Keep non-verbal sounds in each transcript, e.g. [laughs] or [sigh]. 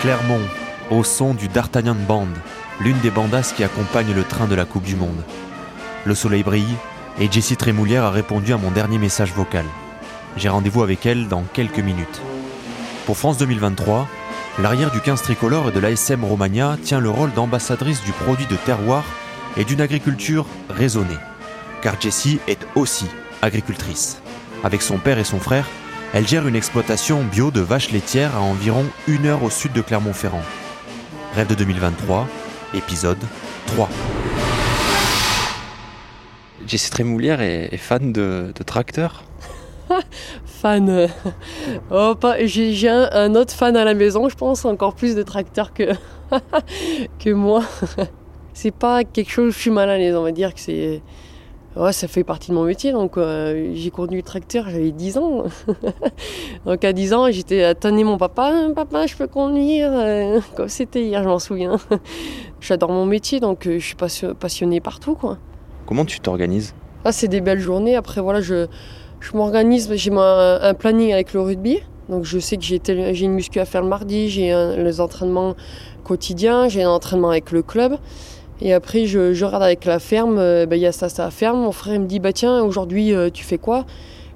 Clermont, au son du D'Artagnan Band, l'une des bandas qui accompagnent le train de la Coupe du Monde. Le soleil brille et Jessie Trémoulière a répondu à mon dernier message vocal. J'ai rendez-vous avec elle dans quelques minutes. Pour France 2023, l'arrière du 15 tricolore et de l'ASM Romagna tient le rôle d'ambassadrice du produit de terroir et d'une agriculture raisonnée. Car Jessie est aussi agricultrice. Avec son père et son frère, elle gère une exploitation bio de vaches laitières à environ une heure au sud de Clermont-Ferrand. Rêve de 2023, épisode 3. Jessie Trémoulière est, est fan de, de tracteurs [laughs] fan. euh, Oh, pas, j'ai, j'ai un, un autre fan à la maison, je pense, encore plus de tracteurs que, [laughs] que moi. [laughs] c'est pas quelque chose, je suis mal à l'aise, on va dire que c'est. Ouais, ça fait partie de mon métier, donc euh, j'ai conduit le tracteur, j'avais 10 ans. [laughs] donc à 10 ans, j'étais à tonner mon papa, papa, je peux conduire, euh, comme c'était hier, je m'en souviens. [laughs] J'adore mon métier, donc euh, je suis passio- passionnée partout, quoi. Comment tu t'organises? Ah, c'est des belles journées. Après, voilà, je, je m'organise. J'ai un planning avec le rugby. Donc, je sais que j'ai une muscu à faire le mardi, j'ai les entraînements quotidiens, j'ai un entraînement avec le club. Et après, je, je regarde avec la ferme. euh, ben, Il y a ça, ça à faire. Mon frère il me dit Bah, tiens, aujourd'hui, euh, tu fais quoi?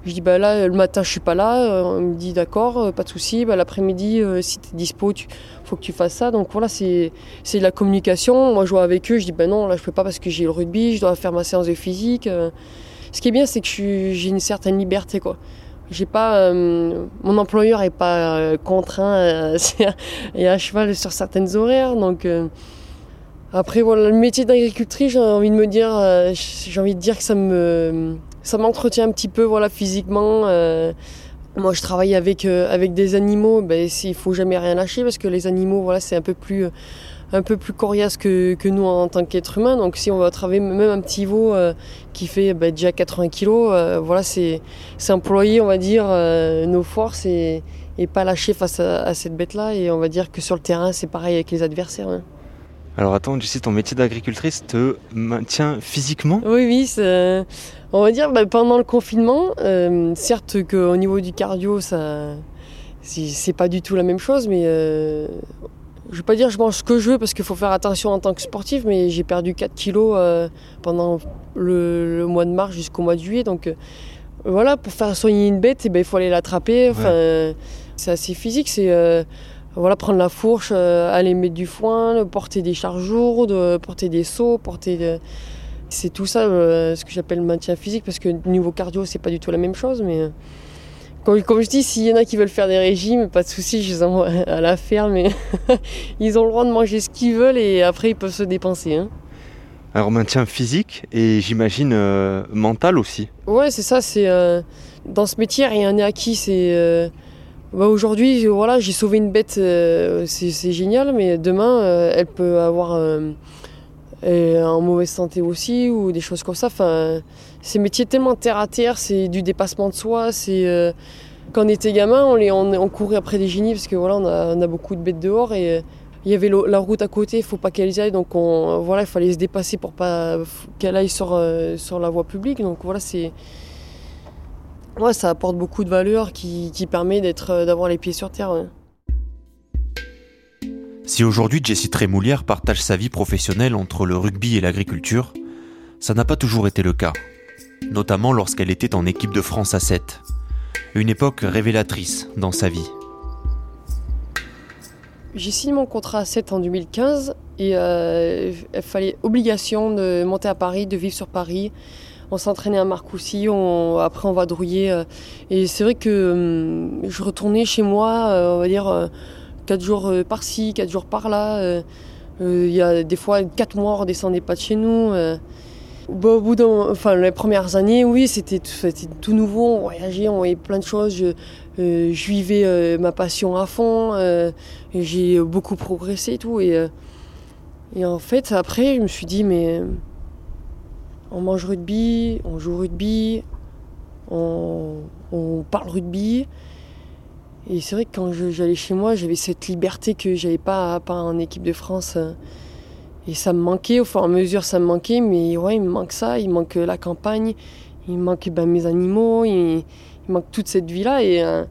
Je dis Bah, là, le matin, je suis pas là. Euh, Il me dit D'accord, euh, pas de souci. Bah, L'après-midi, euh, si tu es dispo, il faut que tu fasses ça. Donc, voilà, c'est de la communication. Moi, je vois avec eux, je dis ben non, là, je peux pas parce que j'ai le rugby, je dois faire ma séance de physique. Euh, Ce qui est bien, c'est que j'ai une certaine liberté, quoi. J'ai pas, euh, mon employeur est pas euh, contraint euh, [laughs] et à cheval sur certaines horaires, donc. Après, voilà, le métier d'agricultrice, j'ai envie de me dire, euh, j'ai envie de dire que ça me, ça m'entretient un petit peu, voilà, physiquement. euh, moi, je travaille avec, euh, avec des animaux, ben, il faut jamais rien lâcher parce que les animaux, voilà, c'est un peu plus, un peu plus coriace que, que nous en tant qu'être humain. Donc, si on va travailler même un petit veau qui fait ben, déjà 80 kilos, voilà, c'est, employer, on va dire, nos forces et, et pas lâcher face à, à cette bête-là. Et on va dire que sur le terrain, c'est pareil avec les adversaires. hein. Alors attends, Jessie, ton métier d'agricultrice te maintient physiquement? Oui, oui, on va dire bah, pendant le confinement, euh, certes qu'au niveau du cardio, ça, c'est pas du tout la même chose, mais euh, je vais pas dire je mange ce que je veux parce qu'il faut faire attention en tant que sportif, mais j'ai perdu 4 kilos euh, pendant le, le mois de mars jusqu'au mois de juillet, donc euh, voilà, pour faire soigner une bête, eh ben, il faut aller l'attraper, enfin, c'est assez physique, c'est... voilà, prendre la fourche, euh, aller mettre du foin, porter des charges lourdes, porter des seaux, porter... de- c'est tout ça euh, ce que j'appelle le maintien physique parce que niveau cardio c'est pas du tout la même chose mais euh, comme, comme je dis s'il y en a qui veulent faire des régimes pas de souci je les envoie à la ferme mais [laughs] ils ont le droit de manger ce qu'ils veulent et après ils peuvent se dépenser hein. Alors maintien physique et j'imagine euh, mental aussi. ouais c'est ça c'est euh, dans ce métier rien n'est acquis c'est euh, bah, aujourd'hui voilà j'ai sauvé une bête euh, c'est génial mais demain euh, elle peut avoir euh, euh, en mauvaise santé aussi ou des choses comme ça. Enfin, c'est métier tellement terre à terre, c'est du dépassement de soi. C'est euh, quand on était gamin, on, les, on, courait après des génies parce que voilà, on a, beaucoup de bêtes dehors et euh, il y avait la route à côté, il faut pas qu'elles aillent, donc on, voilà, il fallait se dépasser pour pas qu'elle aille sur, euh, sur la voie publique. Donc voilà, c'est ouais, ça apporte beaucoup de valeur qui, qui permet d'être, euh, d'avoir les pieds sur terre. ouais. Si aujourd'hui Jessie Trémoulière partage sa vie professionnelle entre le rugby et l'agriculture, ça n'a pas toujours été le cas, notamment lorsqu'elle était en équipe de France à 7. Une époque révélatrice dans sa vie. J'ai signé mon contrat à 7 en 2015 et euh, il fallait obligation de monter à Paris, de vivre sur Paris. On s'entraînait à Marcoussis, on, après on va drouiller. euh, et c'est vrai que hum, je retournais chez moi, euh, on va dire, 4 jours euh, par-ci, 4 jours par-là. Il y a des fois 4 mois, on redescendait pas de chez nous. au bout d'un, enfin, les premières années, oui, c'était tout, nouveau. On voyageait, on voyait plein de choses. Je, vivais ma passion à fond. j'ai beaucoup progressé et tout. Et, en fait, après, je me suis dit, mais on mange rugby, on joue rugby, on, parle rugby. Et c'est vrai que quand j'allais chez moi, j'avais cette liberté que j'avais pas, pas en équipe de France. Et ça me manquait, au fur et à mesure, ça me manquait. Mais ouais, il me manque ça, il me manque la campagne, il me manque ben, mes animaux, il, il manque toute cette vie-là. Et euh,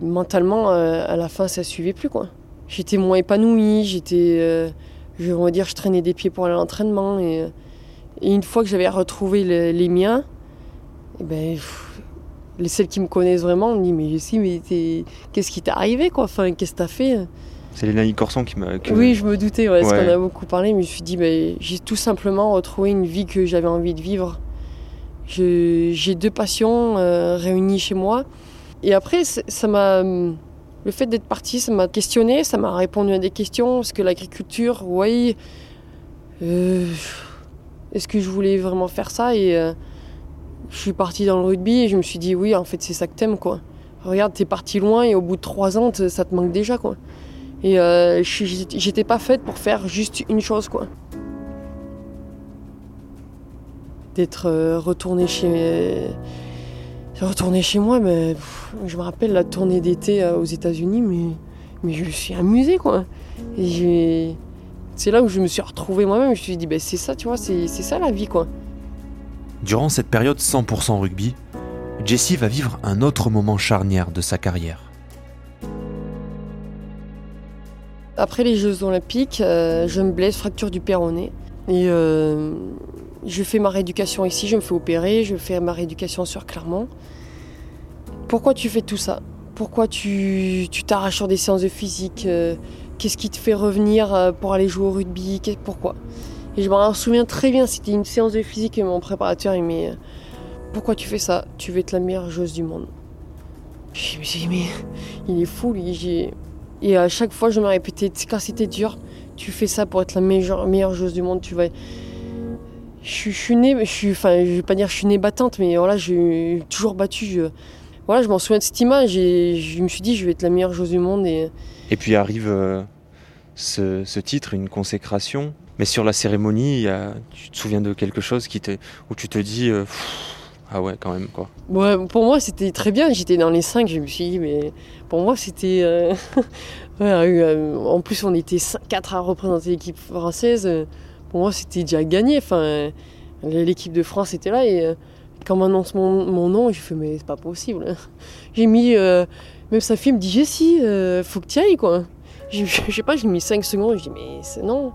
mentalement, euh, à la fin, ça suivait plus, quoi. j'étais moins épanouie, j'étais, euh, je on va dire, je traînais des pieds pour aller à l'entraînement et une fois que j'avais retrouvé le- les miens, eh ben, pff, les celles qui me connaissent vraiment me disent mais si mais qu'est-ce qui t'est arrivé quoi, enfin qu'est-ce que t'as fait? C'est Lénaï Corson qui m'a. que- Oui, je me doutais, ouais, parce qu'on a beaucoup parlé, mais je me suis dit ben, j'ai tout simplement retrouvé une vie que j'avais envie de vivre. J'ai deux passions euh, réunies chez moi. Et après, ça m'a. Le fait d'être parti, ça m'a questionné, ça m'a répondu à des questions. Est-ce que l'agriculture, oui. euh, Est-ce que je voulais vraiment faire ça Et euh, je suis parti dans le rugby et je me suis dit, oui, en fait, c'est ça que t'aimes, quoi. Regarde, t'es parti loin et au bout de trois ans, ça te manque déjà, quoi. Et euh, j'étais pas faite pour faire juste une chose, quoi. D'être euh, retournée chez. Retourné chez moi, mais pff, je me rappelle la tournée d'été aux États-Unis, mais, mais je me suis amusée, quoi. C'est là où je me suis retrouvée moi-même. Je me suis dit, ben, c'est ça, tu vois, c'est c'est ça la vie, quoi. Durant cette période 100% rugby, Jessie va vivre un autre moment charnière de sa carrière. Après les Jeux Olympiques, euh, je me blesse, fracture du péroné. Et euh, je fais ma rééducation ici, je me fais opérer, je fais ma rééducation sur Clermont. Pourquoi tu fais tout ça? Pourquoi tu t'arraches sur des séances de physique euh, Qu'est-ce qui te fait revenir euh, pour aller jouer au rugby Pourquoi? Et je m'en souviens très bien, c'était une séance de physique et mon préparateur il m'a dit, Pourquoi tu fais ça? Tu veux être la meilleure joueuse du monde. Je me dit, mais il est fou, et à chaque fois, je me répétais, quand c'était dur, tu fais ça pour être la meilleure, meilleure joueuse du monde. Tu vas. Je, je suis née, je suis, enfin, je vais pas dire je suis née battante, mais voilà, j'ai toujours battu. Voilà, je m'en souviens de cette image et je me suis dit, je vais être la meilleure joueuse du monde. Et Et puis arrive euh, ce, ce titre, une consécration. Mais sur la cérémonie, il y a- tu te souviens de quelque chose qui où tu te dis euh, Pff, Ah ouais, quand même, quoi. ouais, pour moi, c'était très bien. J'étais dans les cinq. Je me suis dit, mais pour moi, c'était. euh, [laughs] ouais, en plus, on était cinq- quatre à représenter l'équipe française. Pour moi, c'était déjà gagné. Enfin, l'équipe de France était là et quand on m'annonce mon, mon nom, j'ai fait, mais c'est pas possible. [laughs] J'ai mis. euh, même sa fille me dit, Jessie, euh, faut que tu ailles, quoi. Je sais pas, j'ai mis 5 secondes. Je dis, mais c'est non.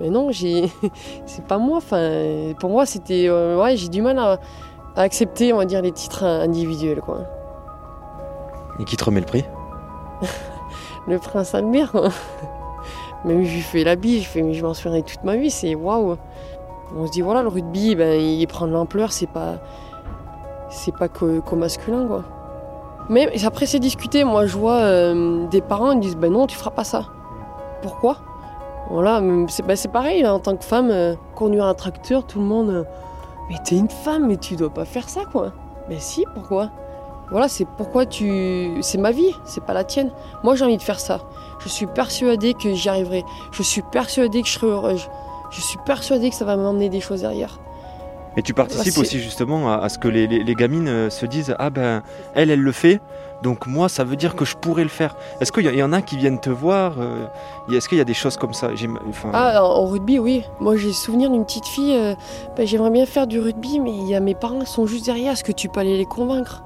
Mais non, j'ai, [laughs] c'est pas moi. Enfin, pour moi, c'était, euh, ouais, j'ai du mal à, à accepter, on va dire, les titres individuels, quoi. Et qui te remet le prix? [laughs] Le prince Albert, quoi. Même je lui fais la bise, je fais, mais je m'en souviendrai toute ma vie, c'est waouh. On se dit, voilà, le rugby, ben, il prend de l'ampleur, c'est pas, c'est pas qu'au masculin, quoi. Mais après, c'est discuté. Moi, je vois euh, des parents, ils disent, ben non, tu feras pas ça. Pourquoi? Voilà, ben, c'est pareil, en tant que femme, euh, conduire un tracteur, tout le monde. euh, mais t'es une femme, mais tu dois pas faire ça, quoi. Mais si, pourquoi? Voilà, c'est pourquoi tu. C'est ma vie, c'est pas la tienne. Moi, j'ai envie de faire ça. Je suis persuadée que j'y arriverai. Je suis persuadée que je serai heureuse. Je suis persuadée que ça va m'emmener des choses derrière. Et tu participes c'est- aussi justement à, à ce que les, les- les gamines euh, se disent Ah ben, elle, elle le fait, donc moi, ça veut dire que je pourrais le faire. Est-ce qu'il y, en a qui viennent te voir euh, Est-ce qu'il y a des choses comme ça? Enfin, Ah, en en rugby, oui. Moi, j'ai souvenir d'une petite fille. euh, ben, J'aimerais bien faire du rugby, mais il y a mes parents sont juste derrière. Est-ce que tu peux aller les convaincre?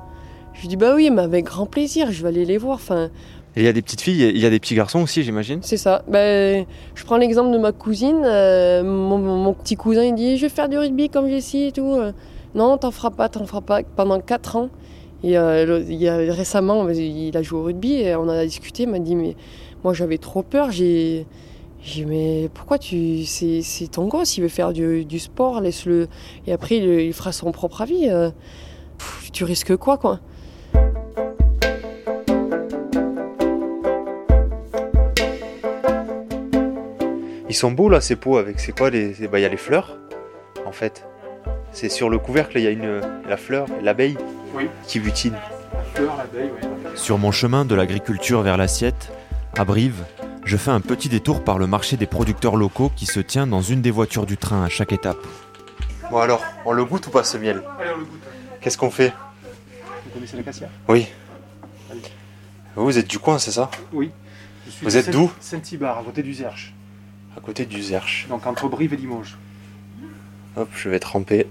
Je lui dis bah oui, mais avec grand plaisir. Je vais aller les voir. Enfin, Et il y a des petites filles, il y a des petits garçons aussi, j'imagine. c'est ça. Ben, je prends l'exemple de ma cousine. euh, mon, petit cousin, il dit je vais faire du rugby comme Jessie et tout. Euh, Non, t'en feras pas, t'en feras pas. Pendant 4 ans. Euh, il y a, récemment, il a joué au rugby et on a discuté. Il m'a dit mais moi j'avais trop peur. J'ai dit, mais pourquoi tu. C'est ton gosse, il veut faire du, sport, laisse-le. Et après, il, fera son propre avis. tu risques quoi, quoi? Ils sont beaux là, ces pots avec c'est quoi les. Bah, il y a les fleurs, en fait. C'est sur le couvercle, il y a une, la fleur, l'abeille Oui. qui butine. Fleur, l'abeille, oui. Sur mon chemin de l'agriculture vers l'assiette, à Brive, je fais un petit détour par le marché des producteurs locaux qui se tient dans une des voitures du train à chaque étape. Bon alors, on le goûte ou pas ce miel Allez, on le goûte. Qu'est-ce qu'on fait Vous connaissez l'acacia Oui. Allez. Vous êtes du coin, c'est ça Oui. Je suis Vous êtes d'où Saint-Ibar, à côté du Zerche. À côté du Zerche. Donc entre Brive et Limoges. Hop, je vais tremper.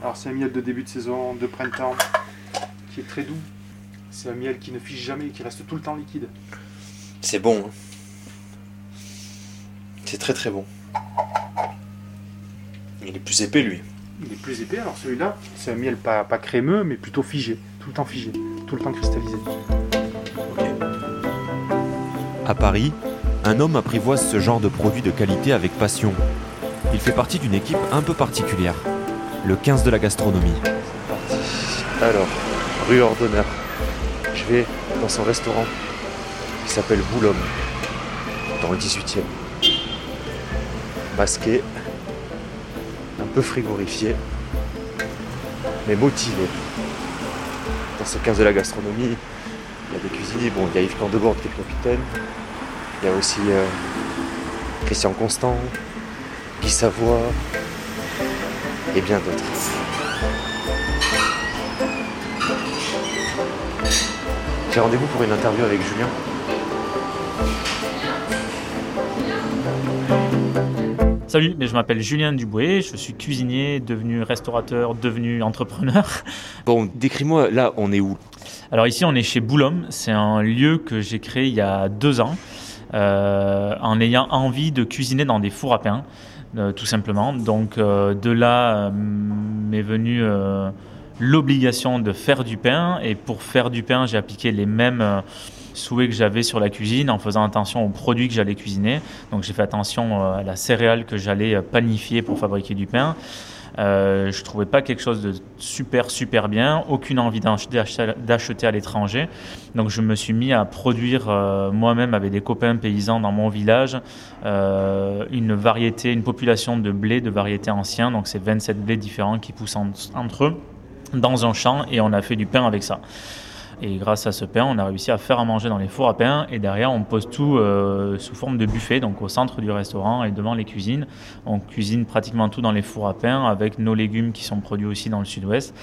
Alors c'est un miel de début de saison, de printemps, qui est très doux. C'est un miel qui ne fiche jamais, qui reste tout le temps liquide. C'est bon. hein. C'est très très bon. Il est plus épais lui. Il est plus épais, alors celui-là, c'est un miel pas, pas crémeux, mais plutôt figé. Tout le temps figé, tout le temps cristallisé. À Paris, un homme apprivoise ce genre de produit de qualité avec passion. Il fait partie d'une équipe un peu particulière, le 15 de la gastronomie. Alors, rue Ordonneur. Je vais dans son restaurant qui s'appelle Boulhomme, dans le 18e. Masqué, un peu frigorifié, mais motivé. Dans ce 15 de la gastronomie, il y a des cuisiniers. Bon, il y a Yves Candebord qui est capitaine. Il y a aussi euh, Christian Constant, Guy Savoie et bien d'autres. J'ai rendez-vous pour une interview avec Julien. Salut, mais je m'appelle Julien Duboué, je suis cuisinier, devenu restaurateur, devenu entrepreneur. [laughs] Bon, décris-moi, là, on est où? Alors ici, on est chez Boulogne, c'est un lieu que j'ai créé il y a deux ans, en ayant envie de cuisiner dans des fours à pain, euh, tout simplement. Donc euh, de là euh, m'est venue euh, l'obligation de faire du pain, et pour faire du pain, j'ai appliqué les mêmes... euh, souhaits que j'avais sur la cuisine en faisant attention aux produits que j'allais cuisiner. Donc j'ai fait attention euh, à la céréale que j'allais euh, panifier pour fabriquer du pain. Euh, je trouvais pas quelque chose de super super bien, aucune envie d'ach- d'acheter à l'étranger. Donc je me suis mis à produire euh, moi-même avec des copains paysans dans mon village euh, une variété, une population de blés de variétés anciens. Donc c'est 27 blés différents qui poussent en- entre eux dans un champ et on a fait du pain avec ça. Et grâce à ce pain, on a réussi à faire à manger dans les fours à pain. Et derrière, on pose tout euh, sous forme de buffet, donc au centre du restaurant et devant les cuisines. On cuisine pratiquement tout dans les fours à pain avec nos légumes qui sont produits aussi dans le sud-ouest.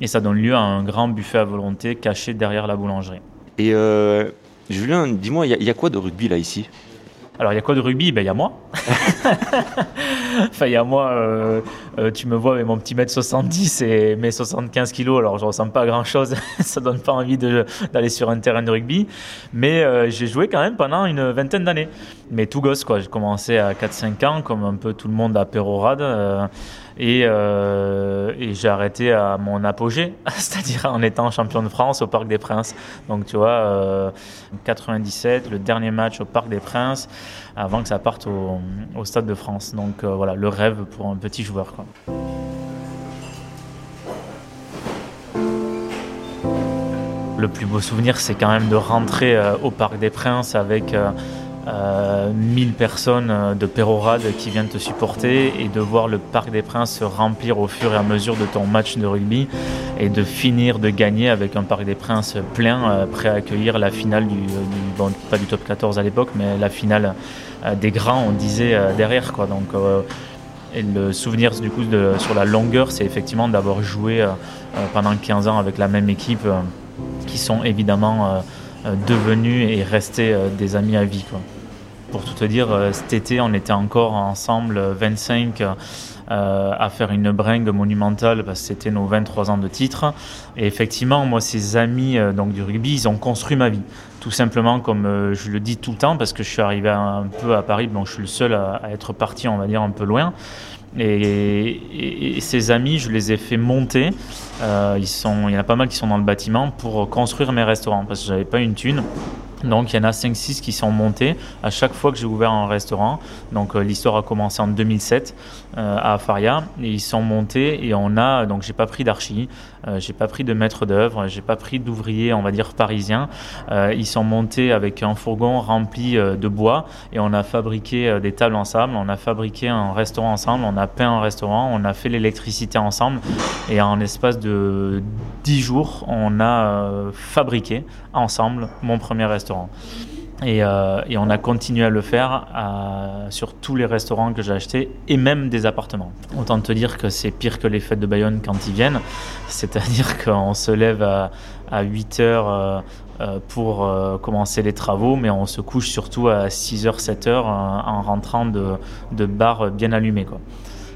Et ça donne lieu à un grand buffet à volonté caché derrière la boulangerie. Et euh, Julien, dis-moi, il y, a- il y a quoi de rugby là ici? Alors, il y a quoi de rugby? Ben, il y a moi. [laughs] enfin, il y a moi, euh, euh, tu me vois avec mon petit mètre 70 et mes 75 kilos, alors je ressemble pas à grand chose, [laughs] ça donne pas envie d'aller sur un terrain de rugby. Mais euh, j'ai joué quand même pendant une vingtaine d'années. Mais tout gosse, quoi. J'ai commencé à 4-5 ans, comme un peu tout le monde à Pérorade. Euh, et, euh, j'ai arrêté à mon apogée, [laughs] c'est-à-dire en étant champion de France au Parc des Princes. Donc tu vois, euh, 97, le dernier match au Parc des Princes, avant que ça parte au, Stade de France. Donc euh, voilà, le rêve pour un petit joueur. Le plus beau souvenir, c'est quand même de rentrer euh, au Parc des Princes avec euh, euh, 1000 personnes euh, de Pérorade qui viennent te supporter et de voir le Parc des Princes se remplir au fur et à mesure de ton match de rugby et de finir de gagner avec un Parc des Princes plein, euh, prêt à accueillir la finale du, bon, pas du top 14 à l'époque, mais la finale euh, des grands, on disait euh, derrière. Quoi. Donc, euh, le souvenir du coup sur la longueur, c'est effectivement d'avoir joué euh, euh, pendant 15 ans avec la même équipe, euh, qui sont évidemment euh, euh, devenus et restés euh, des amis à vie. Pour tout te dire, euh, cet été, on était encore ensemble, euh, 25, euh, à faire une bringue monumentale parce que c'était nos 23 ans de titre. Et effectivement, moi, ces amis euh, donc, du rugby, ils ont construit ma vie. Tout simplement, comme euh, je le dis tout le temps, parce que je suis arrivé un peu à Paris, donc je suis le seul à, être parti, on va dire, un peu loin. Et, ces amis, je les ai fait monter. Euh, il y en a pas mal qui sont dans le bâtiment pour construire mes restaurants parce que j'avais pas une thune. Donc il y en a 5-6 qui sont montés à chaque fois que j'ai ouvert un restaurant. Donc euh, l'histoire a commencé en 2007 euh, à Faria et ils sont montés et on a donc j'ai pas pris d'archi, euh, j'ai pas pris de maître d'œuvre, j'ai pas pris d'ouvriers on va dire parisiens. Euh, ils sont montés avec un fourgon rempli de bois et on a fabriqué des tables ensemble, on a fabriqué un restaurant ensemble, on a peint un restaurant, on a fait l'électricité ensemble et en l'espace de 10 jours on a fabriqué ensemble mon premier restaurant. Et, euh, et on a continué à le faire à- sur tous les restaurants que j'ai achetés et même des appartements. Autant te dire que c'est pire que les fêtes de Bayonne quand ils viennent. [laughs] C'est-à-dire [laughs] qu'on se lève à, à 8 heures euh, euh, pour euh, commencer les travaux, mais on se couche surtout à 6 heures, 7 heures euh, en rentrant de, de bars bien allumés.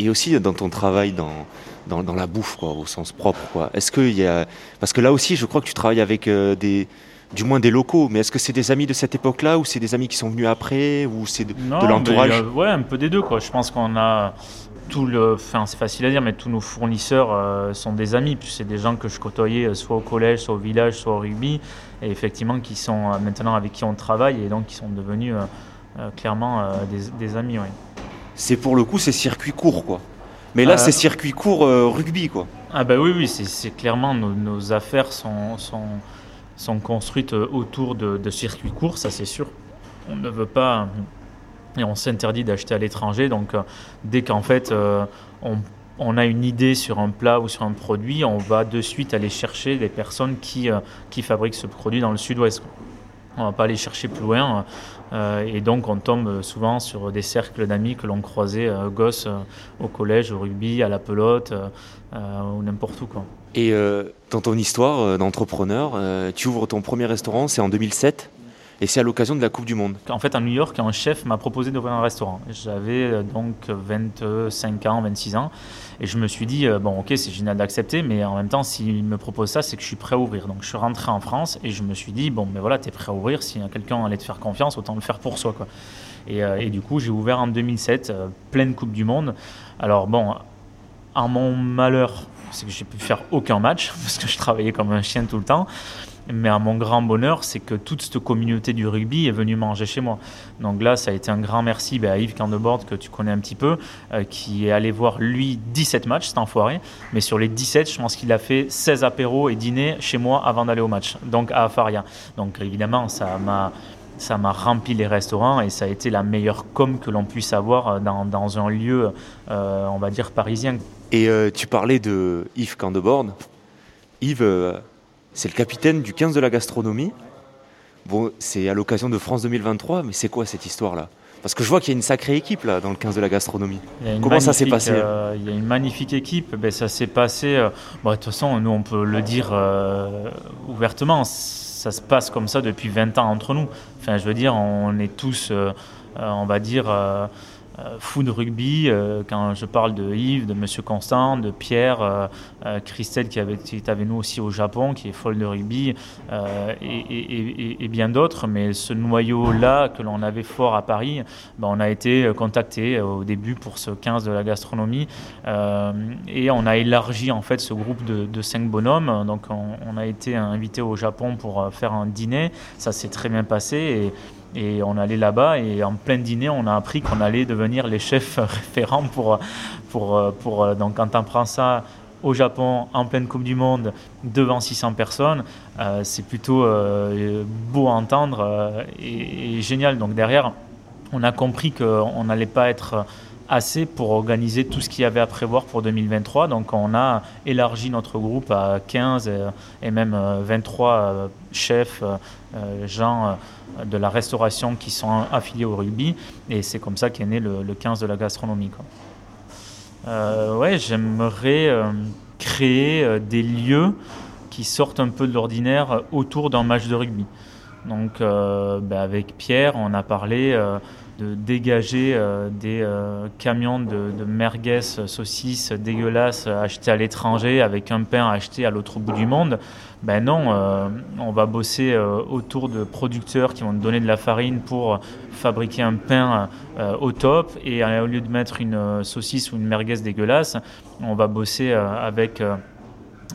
Et aussi dans ton travail dans, la bouffe, au sens propre. Est-ce qu'il. Parce que là aussi, je crois que tu travailles avec euh, des, du moins des locaux, mais est-ce que c'est des amis de cette époque-là ou c'est des amis qui sont venus après ou c'est de, de l'entourage Ouais, un peu des deux. Quoi. Je pense qu'on a tout le, enfin c'est facile à dire, mais tous nos fournisseurs euh, sont des amis. Puis c'est des gens que je côtoyais euh, soit au collège, soit au village, soit au rugby, et effectivement qui sont euh, maintenant avec qui on travaille et donc qui sont devenus clairement des, des, amis. Ouais. C'est pour le coup ces circuits courts quoi. Mais là c'est circuit court rugby quoi. Ah bah oui oui c'est clairement nos, nos, affaires sont, sont, sont construites autour de, circuits courts, ça c'est sûr. On ne veut pas et on s'interdit d'acheter à l'étranger. Donc euh, dès qu'en fait euh, on, a une idée sur un plat ou sur un produit, on va de suite aller chercher des personnes qui, euh, qui fabriquent ce produit dans le sud-ouest. On ne va pas aller chercher plus loin. et donc on tombe souvent sur des cercles d'amis que l'on croisait gosses au collège, au rugby, à la pelote ou n'importe où. Quoi. Et dans ton histoire d'entrepreneur, tu ouvres ton premier restaurant, c'est en 2007 et c'est à l'occasion de la Coupe du Monde. En fait, à New York, un chef m'a proposé d'ouvrir un restaurant. J'avais euh, donc 25 ans, 26 ans. Et je me suis dit, euh, bon, ok, c'est génial d'accepter, mais en même temps, s'il me propose ça, c'est que je suis prêt à ouvrir. Donc je suis rentré en France et je me suis dit, bon, mais voilà, tu es prêt à ouvrir. Si quelqu'un allait te faire confiance, autant le faire pour soi. Quoi. Et, euh, et du coup, j'ai ouvert en 2007, pleine Coupe du Monde. Alors bon, en mon malheur, c'est que j'ai pu faire aucun match [laughs] parce que je travaillais comme un chien tout le temps. Mais à mon grand bonheur, c'est que toute cette communauté du rugby est venue manger chez moi. Donc là, ça a été un grand merci ben, à Yves Candebord, que tu connais un petit peu, euh, qui est allé voir, lui, 17 matchs, c'est enfoiré. Mais sur les 17, je pense qu'il a fait 16 apéros et dîners chez moi avant d'aller au match, donc à Afaria. Donc évidemment, ça m'a ça m'a rempli les restaurants et ça a été la meilleure com que l'on puisse avoir euh, dans, dans un lieu, euh, on va dire, parisien. Et tu parlais de Yves Candebord. Yves, c'est le capitaine du 15 de la gastronomie. Bon, c'est à l'occasion de France 2023, mais c'est quoi cette histoire-là? Parce que je vois qu'il y a une sacrée équipe là dans le 15 de la gastronomie. Comment ça s'est passé? euh, Il y a une magnifique équipe. Ben, ça s'est passé. Euh, de toute façon, nous on peut le dire euh, ouvertement. Ça se passe comme ça depuis 20 ans entre nous. Enfin, je veux dire, on est tous, on va dire euh, fou de rugby, euh, quand je parle de Yves, de Monsieur Constant, de Pierre, euh, Christelle qui, avait, est avec nous aussi au Japon, qui est folle de rugby, et, bien d'autres. Mais ce noyau-là que l'on avait fort à Paris, ben, on a été contacté au début pour ce 15 de la gastronomie, et on a élargi en fait ce groupe de, cinq bonhommes. Donc on, a été invité au Japon pour faire un dîner, ça s'est très bien passé. Et on allait là-bas et en plein dîner, on a appris qu'on allait devenir les chefs [laughs] référents pour, pour, pour donc quand on prend ça au Japon en pleine Coupe du Monde devant 600 personnes, euh, c'est plutôt euh, beau à entendre euh, et, génial. Donc derrière, on a compris qu'on n'allait pas être assez pour organiser tout ce qu'il y avait à prévoir pour 2023. Donc on a élargi notre groupe à 15 et, même 23 chefs, gens de la restauration qui sont affiliés au rugby. Et c'est comme ça qu'est né le, 15 de la gastronomie. Euh, ouais, j'aimerais euh, créer euh, des lieux qui sortent un peu de l'ordinaire autour d'un match de rugby. Donc, ben, avec Pierre, on a parlé de dégager euh, des euh, camions de, merguez saucisses dégueulasses achetés à l'étranger avec un pain acheté à l'autre bout du monde. Ben non, euh, on va bosser autour de producteurs qui vont donner de la farine pour fabriquer un pain au top et au lieu de mettre une saucisse ou une merguez dégueulasse, on va bosser avec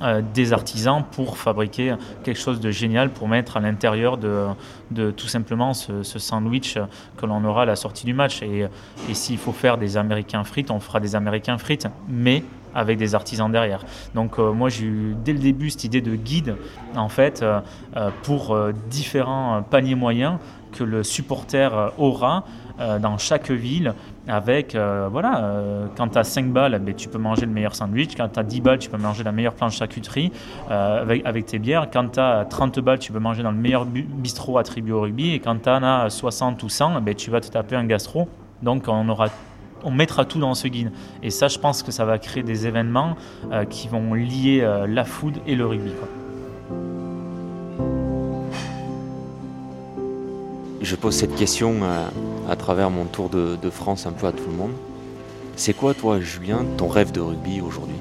euh, des artisans pour fabriquer quelque chose de génial pour mettre à l'intérieur de, tout simplement ce, sandwich que l'on aura à la sortie du match. Et, et s'il faut faire des américains frites, on fera des américains frites, mais avec des artisans derrière. Donc euh, moi j'ai eu dès le début cette idée de guide en fait euh, pour différents paniers moyens que le supporter aura euh, dans chaque ville avec, euh, voilà, euh, quand tu as 5 balles, ben, tu peux manger le meilleur sandwich, quand tu as 10 balles, tu peux manger la meilleure planche charcuterie avec, avec, tes bières, quand tu as 30 balles, tu peux manger dans le meilleur bistrot attribué au rugby, et quand tu en as 60 ou 100, ben, tu vas te taper un gastro. Donc on aura on mettra tout dans ce guide. Et ça, je pense que ça va créer des événements qui vont lier la food et le rugby. Je pose cette question à, travers mon tour de, France un peu à tout le monde. C'est quoi toi Julien ton rêve de rugby aujourd'hui?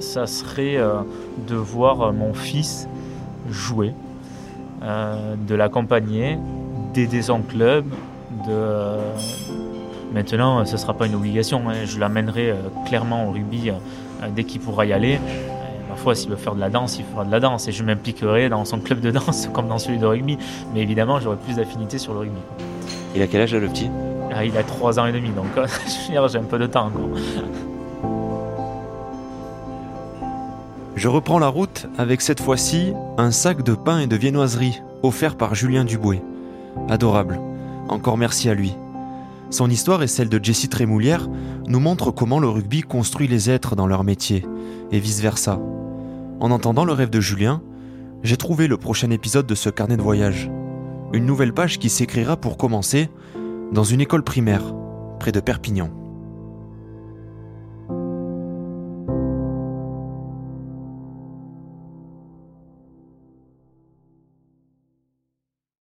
Ça serait euh, de voir mon fils jouer de l'accompagner, d'aider son club, de... Maintenant, ce ne sera pas une obligation, hein. je l'amènerai clairement au rugby dès qu'il pourra y aller fois, s'il veut faire de la danse, il fera de la danse. Et je m'impliquerai dans son club de [laughs] danse comme dans celui de rugby. Mais évidemment, j'aurai plus d'affinité sur le rugby. Il a quel âge, le petit? Ah, Il a 3 ans et demi, donc [laughs] j'ai un peu de temps encore. Je reprends la route avec cette fois-ci un sac de pain et de viennoiserie offert par Julien Dubouet. Adorable. Encore merci à lui. Son histoire et celle de Jessie Trémoulière nous montrent comment le rugby construit les êtres dans leur métier, et vice-versa. En entendant le rêve de Julien, j'ai trouvé le prochain épisode de ce carnet de voyage. Une nouvelle page qui s'écrira pour commencer dans une école primaire, près de Perpignan.